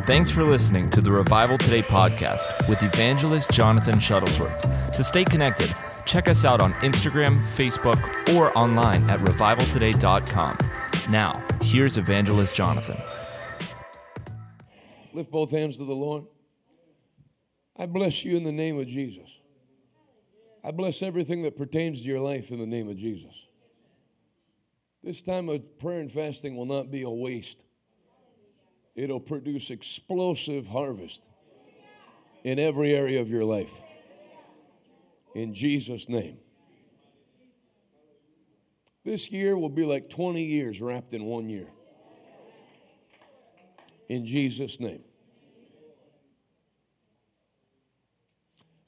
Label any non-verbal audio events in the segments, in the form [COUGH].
Thanks for listening to the Revival Today podcast with evangelist Jonathan Shuttlesworth. To stay connected, check us out on Instagram, Facebook, or online at revivaltoday.com. Now, here's evangelist Jonathan. Lift both hands to the Lord. I bless you in the name of Jesus. I bless everything that pertains to your life in the name of Jesus. This time of prayer and fasting will not be a waste. It'll produce explosive harvest in every area of your life. In Jesus' name. This year will be like 20 years wrapped in one year. In Jesus' name.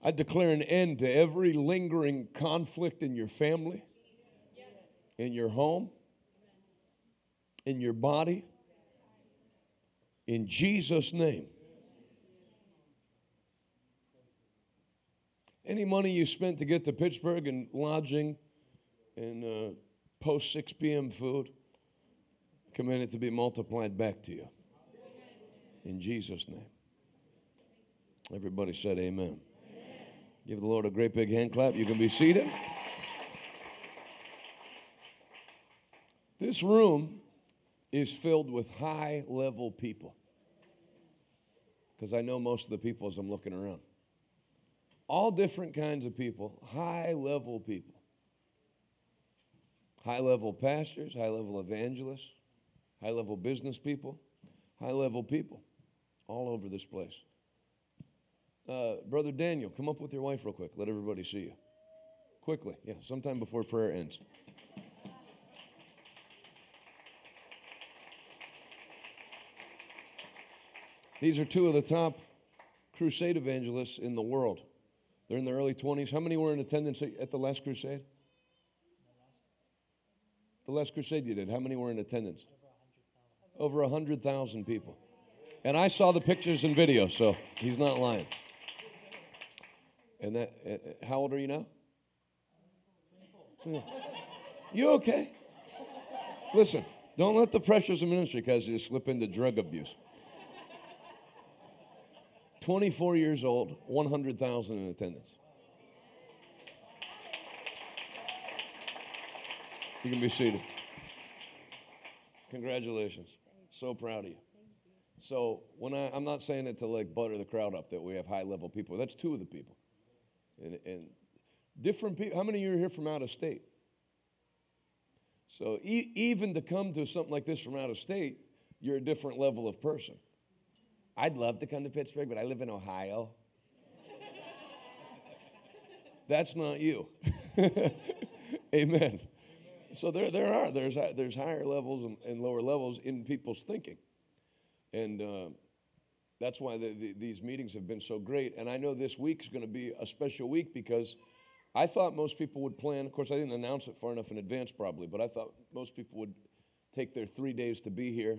I declare an end to every lingering conflict in your family, in your home, in your body. In Jesus' name. Any money you spent to get to Pittsburgh and lodging and uh, post 6 p.m. food, command it to be multiplied back to you. In Jesus' name. Everybody said amen. amen. Give the Lord a great big hand clap. You can be seated. This room is filled with high level people. Because I know most of the people as I'm looking around. All different kinds of people, high level people. High level pastors, high level evangelists, high level business people, high level people all over this place. Uh, Brother Daniel, come up with your wife real quick. Let everybody see you. Quickly, yeah, sometime before prayer ends. These are two of the top crusade evangelists in the world. They're in their early 20s. How many were in attendance at the last crusade? The last crusade you did, how many were in attendance? Over 100,000 people. And I saw the pictures and video, so he's not lying. And that, uh, how old are you now? You okay? Listen, don't let the pressures of ministry cause you to slip into drug abuse. 24 years old, 100,000 in attendance. You can be seated. Congratulations. So proud of you. So when I, I'm not saying it to like butter the crowd up that we have high level people. That's two of the people. And, and different people. How many of you are here from out of state? So e- even to come to something like this from out of state, you're a different level of person. I'd love to come to Pittsburgh, but I live in Ohio. That's not you. [LAUGHS] Amen. So there, there are there's there's higher levels and, and lower levels in people's thinking, and uh, that's why the, the, these meetings have been so great. And I know this week is going to be a special week because I thought most people would plan. Of course, I didn't announce it far enough in advance, probably, but I thought most people would take their three days to be here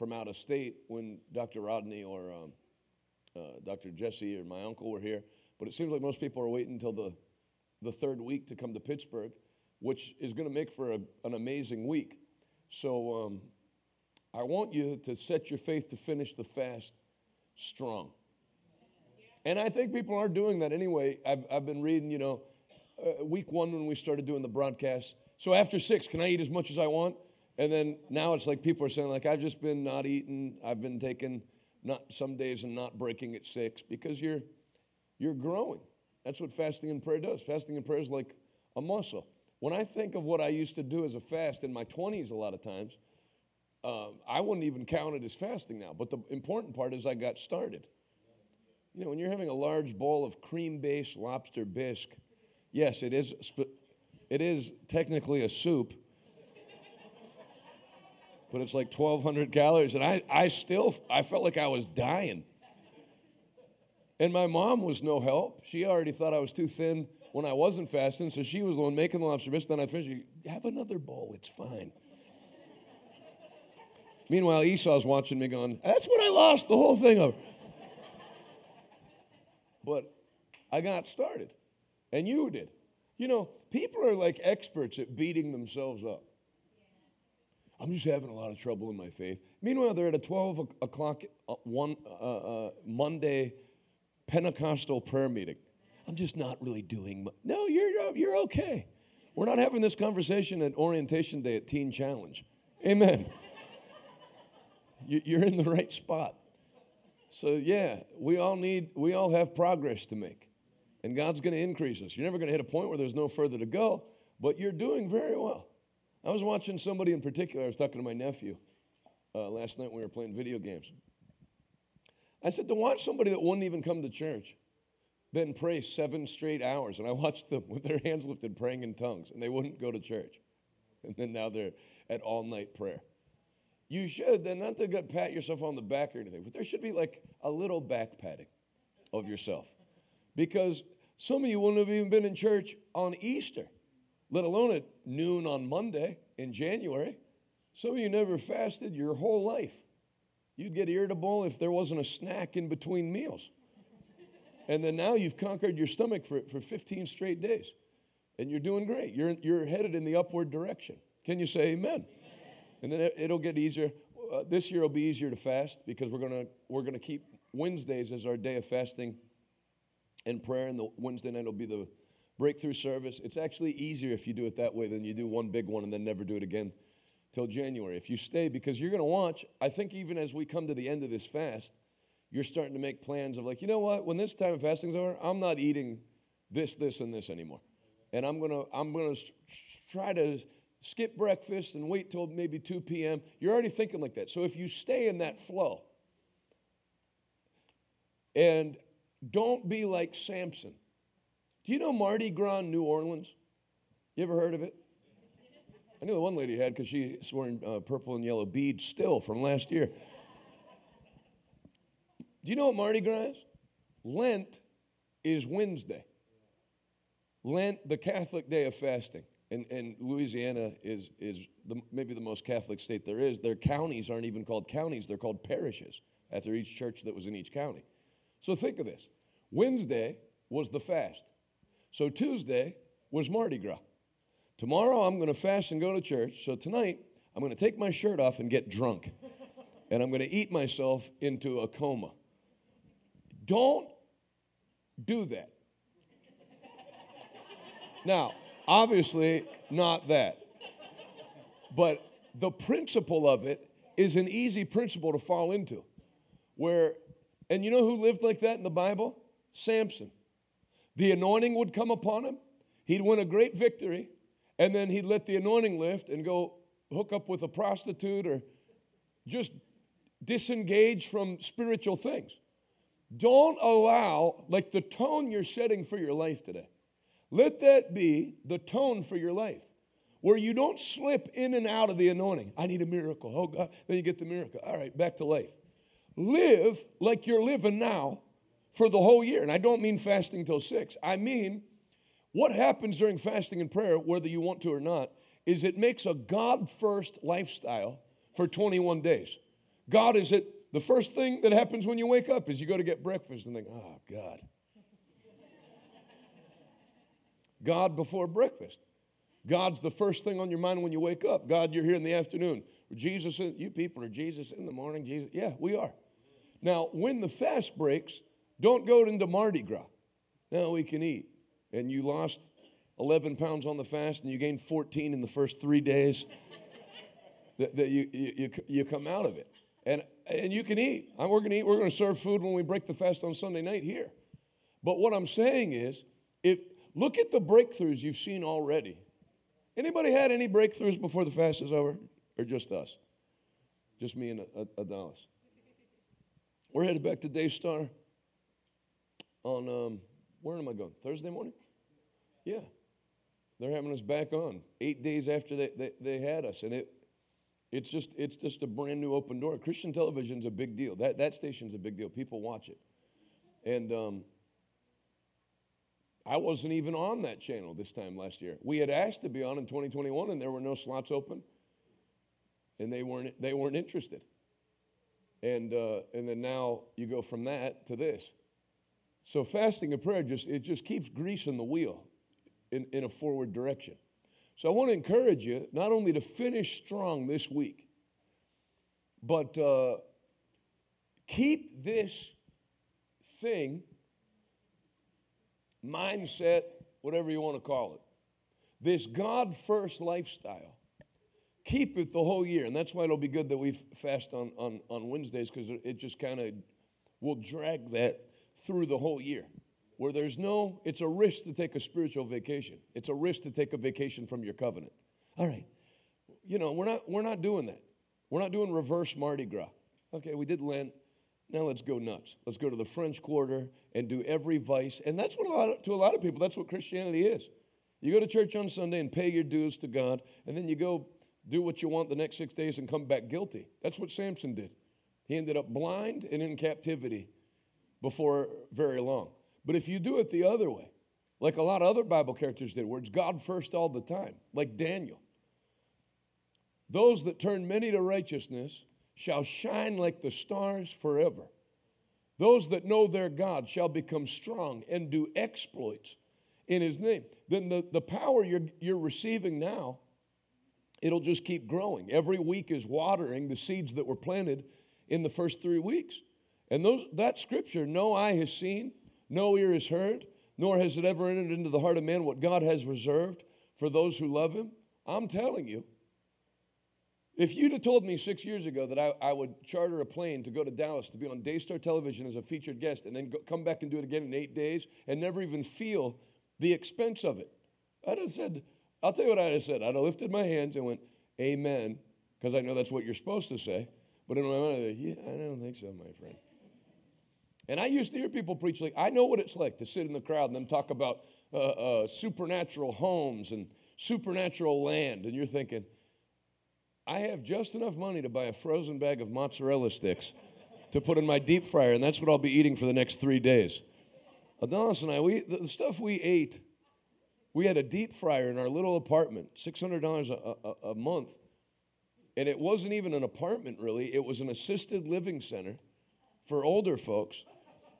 from out of state when Dr. Rodney or um, uh, Dr. Jesse or my uncle were here. But it seems like most people are waiting until the, the third week to come to Pittsburgh, which is going to make for a, an amazing week. So um, I want you to set your faith to finish the fast strong. And I think people are doing that anyway. I've, I've been reading, you know, uh, week one when we started doing the broadcast. So after six, can I eat as much as I want? And then now it's like people are saying, like, I've just been not eating, I've been taking not some days and not breaking at six because you're you're growing. That's what fasting and prayer does. Fasting and prayer is like a muscle. When I think of what I used to do as a fast in my 20s, a lot of times, um, I wouldn't even count it as fasting now. But the important part is I got started. You know, when you're having a large bowl of cream-based lobster bisque, yes, it is. It is technically a soup, but it's like 1,200 calories. And I, I still, I felt like I was dying. And my mom was no help. She already thought I was too thin when I wasn't fasting, so she was the one making the lobster bisque. Then I finished. Have another bowl. It's fine. Meanwhile, Esau's watching me going, That's what I lost the whole thing over. But I got started. And you did. You know, people are like experts at beating themselves up. I'm just having a lot of trouble in my faith. Meanwhile, they're at a 12 o'clock uh, one uh, uh, Monday Pentecostal prayer meeting. I'm just not really doing. Much. No, you're you're okay. We're not having this conversation at orientation day at Teen Challenge. Amen. You're in the right spot. So yeah, we all need we all have progress to make. And God's going to increase us. You're never going to hit a point where there's no further to go, but you're doing very well. I was watching somebody in particular. I was talking to my nephew uh, last night when we were playing video games. I said to watch somebody that wouldn't even come to church, then pray seven straight hours. And I watched them with their hands lifted praying in tongues, and they wouldn't go to church. And then now they're at all night prayer. You should, then, not to pat yourself on the back or anything, but there should be like a little back patting of yourself. Because some of you wouldn't have even been in church on Easter, let alone at noon on Monday in January. Some of you never fasted your whole life. You'd get irritable if there wasn't a snack in between meals. And then now you've conquered your stomach for, for 15 straight days. And you're doing great. You're, you're headed in the upward direction. Can you say amen? amen. And then it, will get easier. Uh, this year will be easier to fast because we're going we're to keep Wednesdays as our day of fasting and prayer. And the Wednesday night will be the breakthrough service. It's actually easier if you do it that way than you do one big one and then never do it again till January. If you stay, because you're going to watch, I think even as we come to the end of this fast, you're starting to make plans of like, you know what, when this time of fasting's over, I'm not eating this, this, and this anymore. And I'm going to, I'm going to try to skip breakfast and wait till maybe 2 p.m. You're already thinking like that. So if you stay in that flow and don't be like Samson. Do you know Mardi Gras New Orleans? You ever heard of it? I knew the one lady had because she's wearing uh, purple and yellow beads still from last year. Do you know what Mardi Gras is? Lent is Wednesday. Lent, the Catholic day of fasting. And, and Louisiana is, is the, maybe the most Catholic state there is. Their counties aren't even called counties, they're called parishes after each church that was in each county. So think of this Wednesday was the fast. So Tuesday was Mardi Gras. Tomorrow I'm going to fast and go to church. So tonight I'm going to take my shirt off and get drunk. [LAUGHS] and I'm going to eat myself into a coma. Don't do that. Now, obviously, not that. But the principle of it is an easy principle to fall into where and you know who lived like that in the Bible? Samson. The anointing would come upon him, he'd win a great victory, and then he'd let the anointing lift and go hook up with a prostitute or just disengage from spiritual things. Don't allow, like the tone you're setting for your life today, let that be the tone for your life where you don't slip in and out of the anointing. I need a miracle. Oh, God. Then you get the miracle. All right, back to life live like you're living now for the whole year. And I don't mean fasting till six. I mean, what happens during fasting and prayer, whether you want to or not, is it makes a God first lifestyle for 21 days. God is it. The first thing that happens when you wake up is you go to get breakfast and think, oh, God. God before breakfast. God's the first thing on your mind when you wake up. God, you're here in the afternoon. Jesus, you people are Jesus in the morning. Jesus, yeah, we are. Now, when the fast breaks, don't go into Mardi Gras. Now we can eat. And you lost 11 pounds on the fast and you gained 14 in the first three days that, that you, you, you come out of it. And, and you can eat. We're going to eat. We're going to serve food when we break the fast on Sunday night here. But what I'm saying is, if look at the breakthroughs you've seen already. Anybody had any breakthroughs before the fast is over? Or just us? Just me and uh, uh, Dallas. We're headed back to Daystar on, um, where am I going? Thursday morning? Yeah. They're having us back on eight days after they, they, they had us. And it, it's, just, it's just a brand new open door. Christian television's a big deal. That, that station's a big deal. People watch it. And um, I wasn't even on that channel this time last year. We had asked to be on in 2021, and there were no slots open and they weren't, they weren't interested. And, uh, and then now you go from that to this. So fasting and prayer just, it just keeps greasing the wheel in, in a forward direction. So I want to encourage you not only to finish strong this week, but uh, keep this thing, mindset, whatever you want to call it, this God first lifestyle. Keep it the whole year. And that's why it'll be good that we fast on, on, on Wednesdays because it just kind of will drag that through the whole year. Where there's no, it's a risk to take a spiritual vacation. It's a risk to take a vacation from your covenant. All right. You know, we're not, we're not doing that. We're not doing reverse Mardi Gras. Okay, we did Lent. Now let's go nuts. Let's go to the French Quarter and do every vice. And that's what a lot of, to a lot of people, that's what Christianity is. You go to church on Sunday and pay your dues to God, and then you go do what you want the next six days and come back guilty. That's what Samson did. He ended up blind and in captivity before very long. But if you do it the other way, like a lot of other Bible characters did, where it's God first all the time, like Daniel, those that turn many to righteousness shall shine like the stars forever. Those that know their God shall become strong and do exploits in his name. Then the, the power you're, you're receiving now, it'll just keep growing. Every week is watering the seeds that were planted in the first three weeks. And those, that scripture, no eye has seen, no ear has heard, nor has it ever entered into the heart of man what God has reserved for those who love him. I'm telling you, if you'd have told me six years ago that I, I, would charter a plane to go to Dallas to be on Daystar Television as a featured guest and then go, come back and do it again in eight days and never even feel the expense of it, I'd have said, I'll tell you what I'd have said. I'd have lifted my hands and went, Amen, because I know that's what you're supposed to say. But in my mind, I'd yeah, I don't think so, my friend. And I used to hear people preach like, I know what it's like to sit in the crowd and them talk about uh, uh, supernatural homes and supernatural land. And you're thinking, I have just enough money to buy a frozen bag of mozzarella sticks to put in my deep fryer, and that's what I'll be eating for the next three days. Adalis and I, we, the stuff we ate, we had a deep fryer in our little apartment, $600 a, a, a month. And it wasn't even an apartment, really. It was an assisted living center for older folks.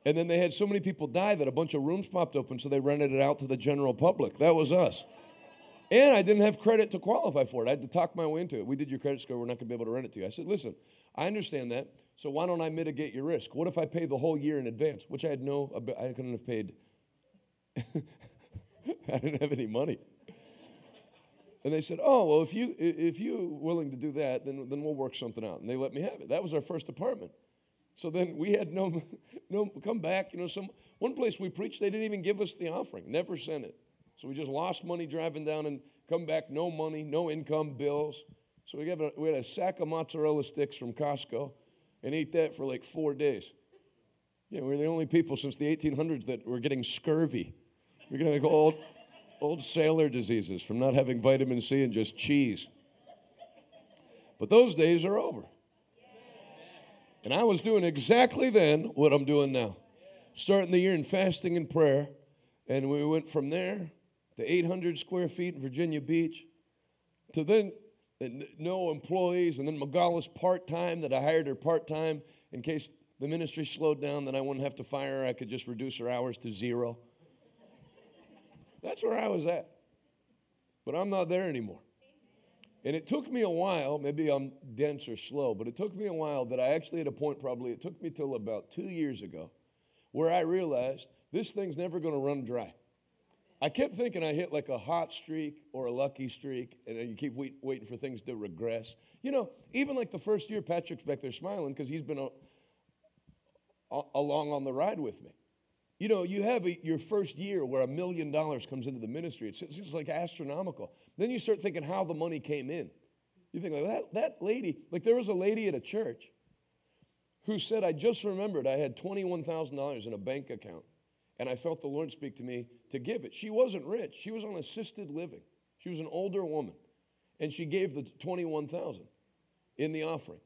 And then they had so many people die that a bunch of rooms popped open, so they rented it out to the general public. That was us. And I didn't have credit to qualify for it. I had to talk my way into it. We did your credit score. We're not going to be able to rent it to you. I said, listen, I understand that. So why don't I mitigate your risk? What if I pay the whole year in advance? Which I had no, I couldn't have paid. [LAUGHS] I didn't have any money. And they said, "Oh, well, if you if you're willing to do that, then then we'll work something out." And they let me have it. That was our first apartment. So then we had no no come back. You know, some one place we preached, they didn't even give us the offering. Never sent it. So we just lost money driving down and come back, no money, no income, bills. So we, a, we had a sack of mozzarella sticks from Costco and ate that for like four days. Yeah, we are the only people since the 1800s that were getting scurvy. We're getting like old, old sailor diseases from not having vitamin C and just cheese. But those days are over. And I was doing exactly then what I'm doing now. Starting the year in fasting and prayer. And we went from there to 800 square feet in Virginia Beach, to then no employees, and then Magalis part time that I hired her part time in case the ministry slowed down, then I wouldn't have to fire her. I could just reduce her hours to zero. That's where I was at. But I'm not there anymore. And it took me a while, maybe I'm dense or slow, but it took me a while that I actually had a point probably, it took me till about two years ago, where I realized this thing's never going to run dry. I kept thinking I hit like a hot streak or a lucky streak, and you keep wait, waiting for things to regress. You know, even like the first year, Patrick's back there smiling because he's been a, a, along on the ride with me. You know, you have a, your first year where a million dollars comes into the ministry. It's, it's just like astronomical. Then you start thinking how the money came in. You think like that, that lady, like there was a lady at a church who said, I just remembered I had $21,000 in a bank account and I felt the Lord speak to me to give it. She wasn't rich. She was on assisted living. She was an older woman. And she gave the 21,000 in the offering.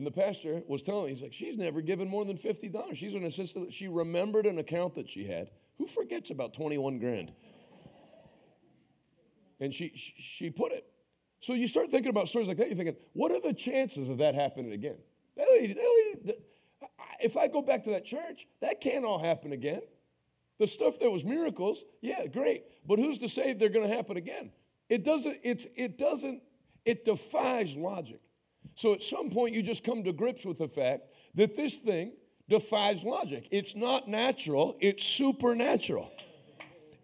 And the pastor was telling me, he's like, she's never given more than $50. She's an assistant. She remembered an account that she had. Who forgets about 21 grand? And she, she put it. So you start thinking about stories like that, you're thinking, what are the chances of that happening again? If I go back to that church, that can't all happen again. The stuff that was miracles, yeah, great. But who's to say they're going to happen again? It doesn't, it's, it doesn't, it defies logic. So at some point, you just come to grips with the fact that this thing defies logic. It's not natural, it's supernatural.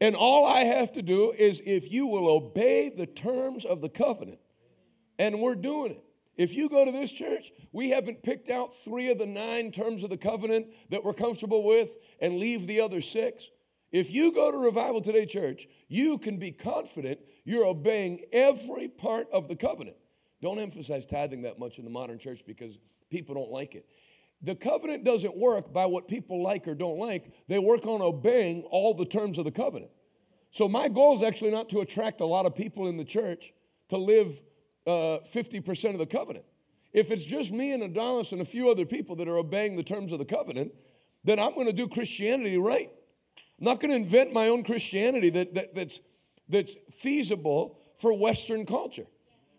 And all I have to do is if you will obey the terms of the covenant, and we're doing it. If you go to this church, we haven't picked out three of the nine terms of the covenant that we're comfortable with and leave the other six. If you go to Revival Today Church, you can be confident you're obeying every part of the covenant. Don't emphasize tithing that much in the modern church because people don't like it. The covenant doesn't work by what people like or don't like, they work on obeying all the terms of the covenant. So, my goal is actually not to attract a lot of people in the church to live uh, 50% of the covenant. If it's just me and Adalis and a few other people that are obeying the terms of the covenant, then I'm going to do Christianity right. I'm not going to invent my own Christianity that, that, that's, that's feasible for Western culture.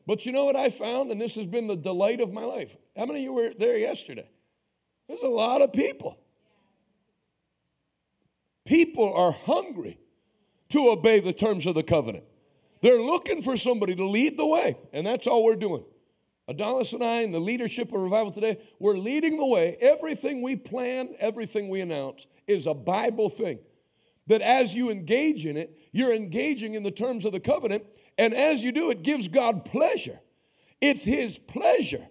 But you know what I found? And this has been the delight of my life. How many of you were there yesterday? There's a lot of people. People are hungry to obey the terms of the covenant. They're looking for somebody to lead the way, and that's all we're doing. Adalis and I, and the leadership of Revival today, we're leading the way. Everything we plan, everything we announce is a Bible thing. That as you engage in it, you're engaging in the terms of the covenant, and as you do, it gives God pleasure. It's His pleasure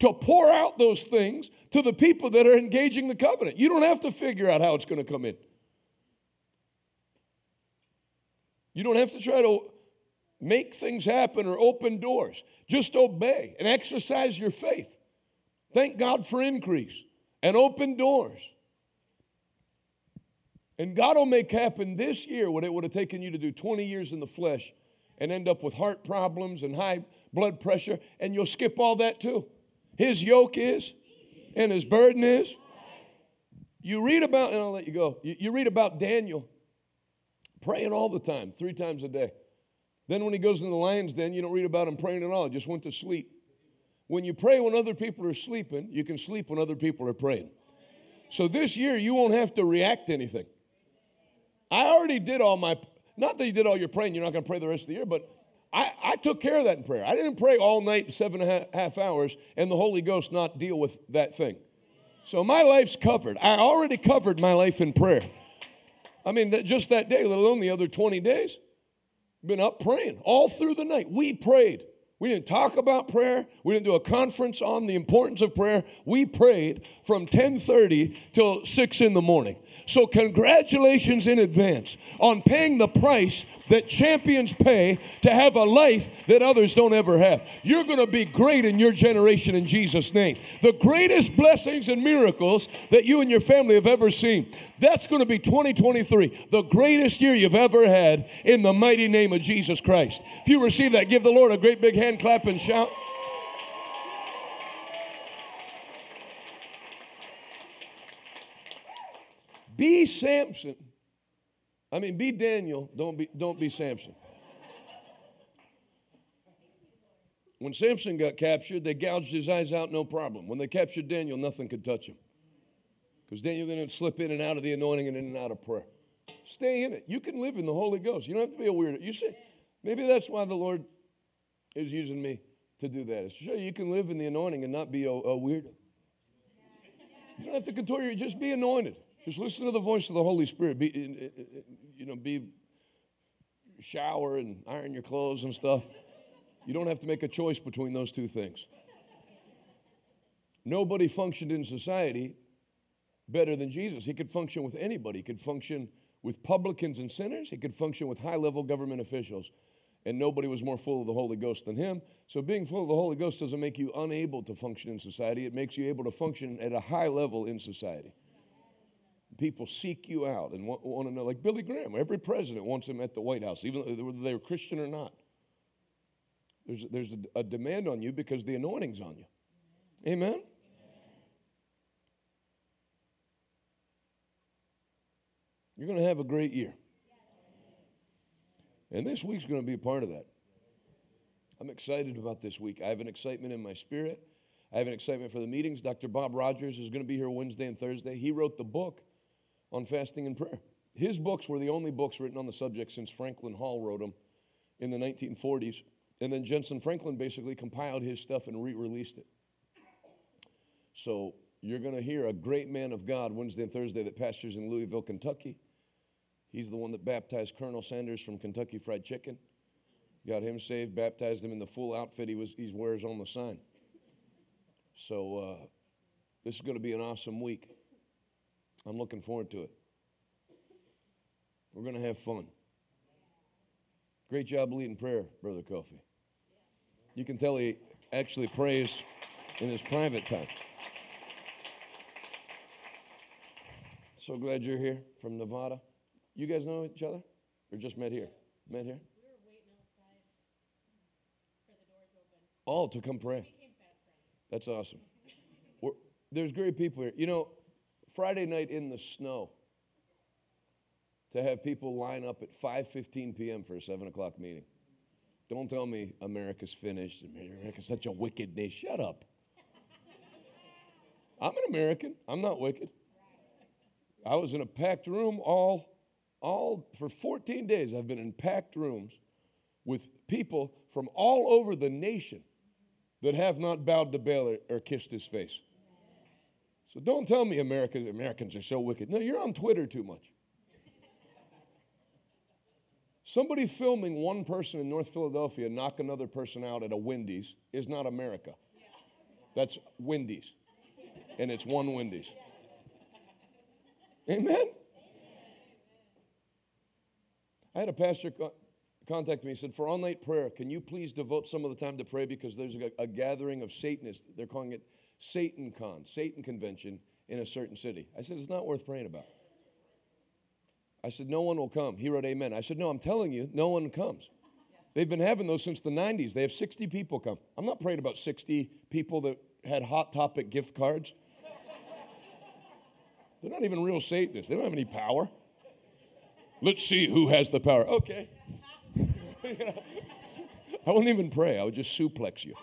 to pour out those things to the people that are engaging the covenant. You don't have to figure out how it's going to come in. You don't have to try to make things happen or open doors. Just obey and exercise your faith. Thank God for increase and open doors. And God will make happen this year what it would have taken you to do 20 years in the flesh and end up with heart problems and high blood pressure, and you'll skip all that too. His yoke is, and his burden is. You read about, and I'll let you go. You, you read about Daniel praying all the time, three times a day. Then when he goes in the lion's den, you don't read about him praying at all. Just went to sleep. When you pray when other people are sleeping, you can sleep when other people are praying. So this year, you won't have to react to anything. I already did all my, not that you did all your praying, you're not going to pray the rest of the year, but I, I took care of that in prayer. I didn't pray all night, seven and a half hours, and the Holy Ghost not deal with that thing. So my life's covered. I already covered my life in prayer. I mean, just that day, let alone the other 20 days. Been up praying all through the night. We prayed. We didn't talk about prayer. We didn't do a conference on the importance of prayer. We prayed from 10:30 till 6 in the morning. So congratulations in advance on paying the price that champions pay to have a life that others don't ever have. You're going to be great in your generation in Jesus name. The greatest blessings and miracles that you and your family have ever seen. That's going to be 2023, the greatest year you've ever had in the mighty name of Jesus Christ. If you receive that, give the Lord a great big hand clap and shout. Be Samson. I mean, be Daniel. Don't be, don't be Samson. When Samson got captured, they gouged his eyes out, no problem. When they captured Daniel, nothing could touch him. Because Daniel didn't slip in and out of the anointing and in and out of prayer. Stay in it. You can live in the Holy Ghost. You don't have to be a weirdo. You see, maybe that's why the Lord is using me to do that. Is to show you you can live in the anointing and not be a, a weirdo. You don't have to contort your, just be anointed. Just listen to the voice of the Holy Spirit. Be, you know, be shower and iron your clothes and stuff. You don't have to make a choice between those two things. Nobody functioned in society better than Jesus. He could function with anybody. He could function with publicans and sinners. He could function with high level government officials. And nobody was more full of the Holy Ghost than him. So, being full of the Holy Ghost doesn't make you unable to function in society, it makes you able to function at a high level in society. People seek you out and want, want to know, like Billy Graham, every president wants him at the White House, even whether they're Christian or not. There's, there's a, a demand on you because the anointing's on you. Amen? You're going to have a great year. And this week's going to be a part of that. I'm excited about this week. I have an excitement in my spirit. I have an excitement for the meetings. Dr. Bob Rogers is going to be here Wednesday and Thursday. He wrote the book on fasting and prayer. His books were the only books written on the subject since Franklin Hall wrote them in the 1940s. And then Jentezen Franklin basically compiled his stuff and re released it. So you're going to hear a great man of God Wednesday and Thursday that pastors in Louisville, Kentucky. He's the one that baptized Colonel Sanders from Kentucky Fried Chicken. Got him saved, baptized him in the full outfit he, was, he wears on the sign. So uh, this is going to be an awesome week. I'm looking forward to it. We're going to have fun. Great job leading prayer, Brother Kofi. You can tell he actually prays in his private time. So glad you're here from Nevada. You guys know each other? Or just met here? Met here? We were waiting outside for the doors open. All to come pray. Became fast friends. That's awesome. We're, there's great people here. You know, Friday night in the snow, to have people line up at 5.15 p.m. for a 7 o'clock meeting. Don't tell me America's finished. America's such a wicked nation. Shut up. I'm an American. I'm not wicked. I was in a packed room all, all for 14 days. I've been in packed rooms with people from all over the nation that have not bowed to Baal or, or kissed his face. So don't tell me Americans, Americans are so wicked. No, you're on Twitter too much. Somebody filming one person in North Philadelphia knock another person out at a Wendy's is not America. That's Wendy's. And it's one Wendy's. Amen? I had a pastor contact me. He said, For all night prayer, can you please devote some of the time to pray because there's a, a gathering of Satanists. They're calling it Satan Con, Satan Convention in a certain city. I said, It's not worth praying about. I said, No one will come. He wrote, Amen. I said, No, I'm telling you, no one comes. They've been having those since the 90s. They have 60 people come. I'm not praying about 60 people that had Hot Topic gift cards. They're not even real Satanists. They don't have any power. Let's see who has the power. Okay. [LAUGHS] I wouldn't even pray. I would just suplex you.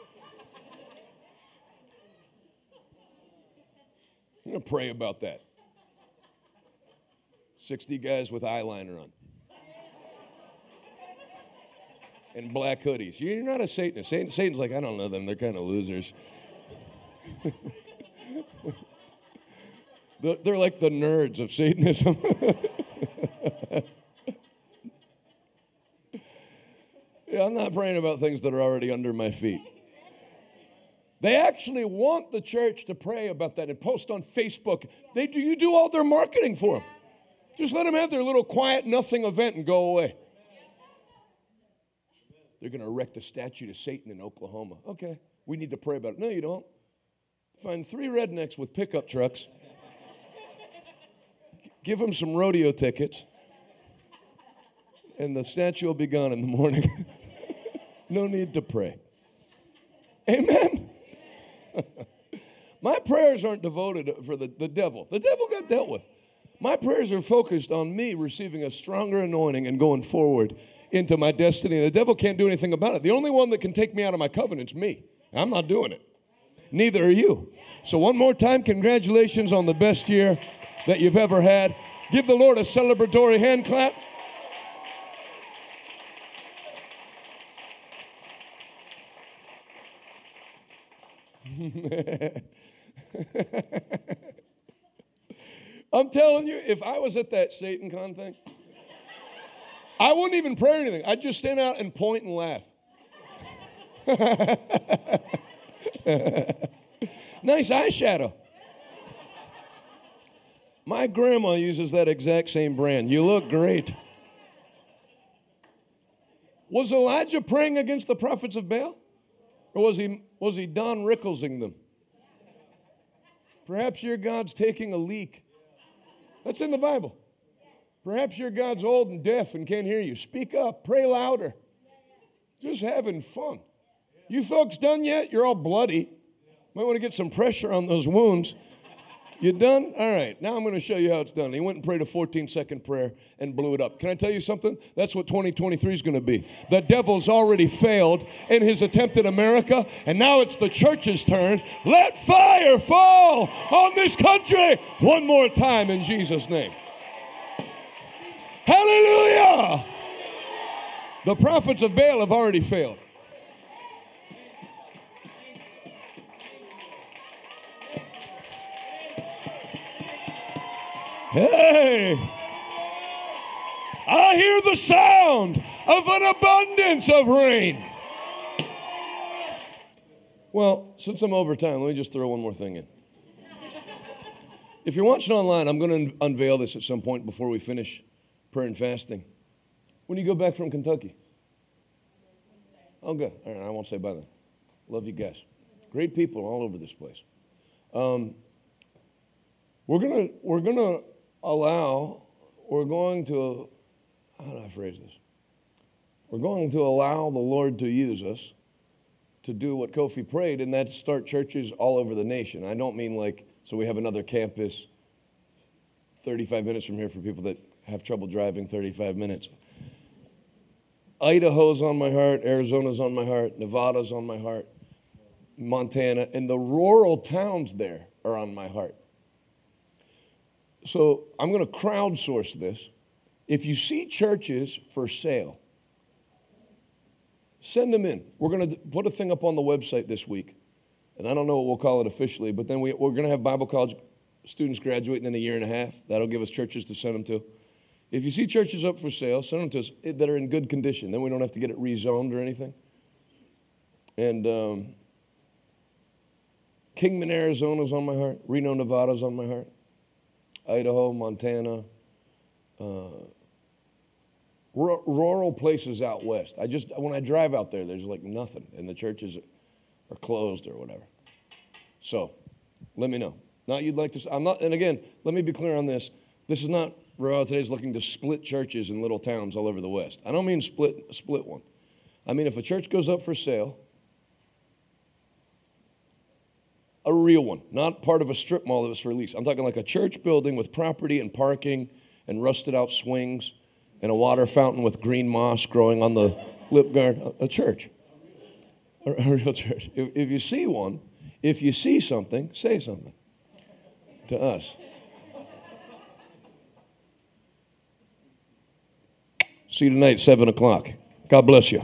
I'm going to pray about that. 60 guys with eyeliner on and black hoodies. You're not a Satanist. Satan, Satan's like, I don't know them. They're kind of losers. [LAUGHS] They're like the nerds of Satanism. [LAUGHS] yeah, I'm not praying about things that are already under my feet. They actually want the church to pray about that and post on Facebook. They do, you do all their marketing for them. Just let them have their little quiet nothing event and go away. They're going to erect a statue to Satan in Oklahoma. Okay, we need to pray about it. No, you don't. Find three rednecks with pickup trucks, give them some rodeo tickets, and the statue will be gone in the morning. [LAUGHS] no need to pray. Amen. [LAUGHS] My prayers aren't devoted for the, the devil. The devil got dealt with. My prayers are focused on me receiving a stronger anointing and going forward into my destiny. The devil can't do anything about it. The only one that can take me out of my covenant's me. I'm not doing it. Neither are you. So, one more time, congratulations on the best year that you've ever had. Give the Lord a celebratory hand clap. [LAUGHS] I'm telling you, if I was at that Satan con thing, I wouldn't even pray or anything. I'd just stand out and point and laugh. [LAUGHS] nice eyeshadow. My grandma uses that exact same brand. You look great. Was Elijah praying against the prophets of Baal? Or was he, was he Don Ricklesing them? Perhaps your God's taking a leak. That's in the Bible. Perhaps your God's old and deaf and can't hear you. Speak up, pray louder. Just having fun. You folks done yet? You're all bloody. Might want to get some pressure on those wounds. You done? All right. Now I'm going to show you how it's done. He went and prayed a 14 second prayer and blew it up. Can I tell you something? That's what 2023 is going to be. The devil's already failed in his attempt at America, and now it's the church's turn. Let fire fall on this country one more time in Jesus' name. Hallelujah! The prophets of Baal have already failed. Hey! I hear the sound of an abundance of rain. Well, since I'm over time, let me just throw one more thing in. If you're watching online, I'm going to unveil this at some point before we finish prayer and fasting. When you go back from Kentucky? Oh, good. All right, I won't say by then. Love you guys. Great people all over this place. Um, we're gonna we're gonna allow we're going to how do I phrase this? We're going to allow the Lord to use us to do what Kofi prayed, and that's start churches all over the nation. I don't mean like so we have another campus 35 minutes from here for people that have trouble driving 35 minutes. Idaho's on my heart, Arizona's on my heart, Nevada's on my heart, Montana, and the rural towns there are on my heart. So I'm going to crowdsource this. If you see churches for sale, send them in. We're going to put a thing up on the website this week. And I don't know what we'll call it officially, but then we, we're going to have Bible college students graduating in a year and a half. That'll give us churches to send them to. If you see churches up for sale, send them to us eh, that are in good condition. Then we don't have to get it rezoned or anything. And um, Kingman, is on my heart. Reno, Nevada is on my heart. Idaho, Montana. Uh, rural places out west. I just when I drive out there, there's like nothing, and the churches are closed or whatever. So, let me know. Now you'd like to. I'm not. And again, let me be clear on this. This is not Revival Today is looking to split churches in little towns all over the West. I don't mean split split one. I mean if a church goes up for sale, a real one, not part of a strip mall that was for lease. I'm talking like a church building with property and parking and rusted out swings and a water fountain with green moss growing on the lip guard. A, church, a, a, real [LAUGHS] church. If, if you see one, if you see something, say something to us. See you tonight, 7 o'clock. God bless you.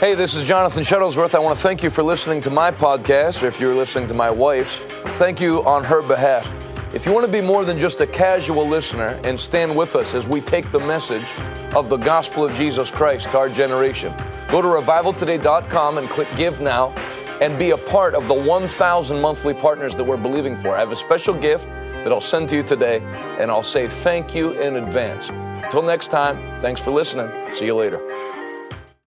Hey, this is Jonathan Shuttlesworth. I want to thank you for listening to my podcast, or if you're listening to my wife's, thank you on her behalf. If you want to be more than just a casual listener and stand with us as we take the message of the gospel of Jesus Christ to our generation, go to revivaltoday.com and click Give Now and be a part of the 1,000 monthly partners that we're believing for. I have a special gift that I'll send to you today, and I'll say thank you in advance. Until next time, thanks for listening. See you later.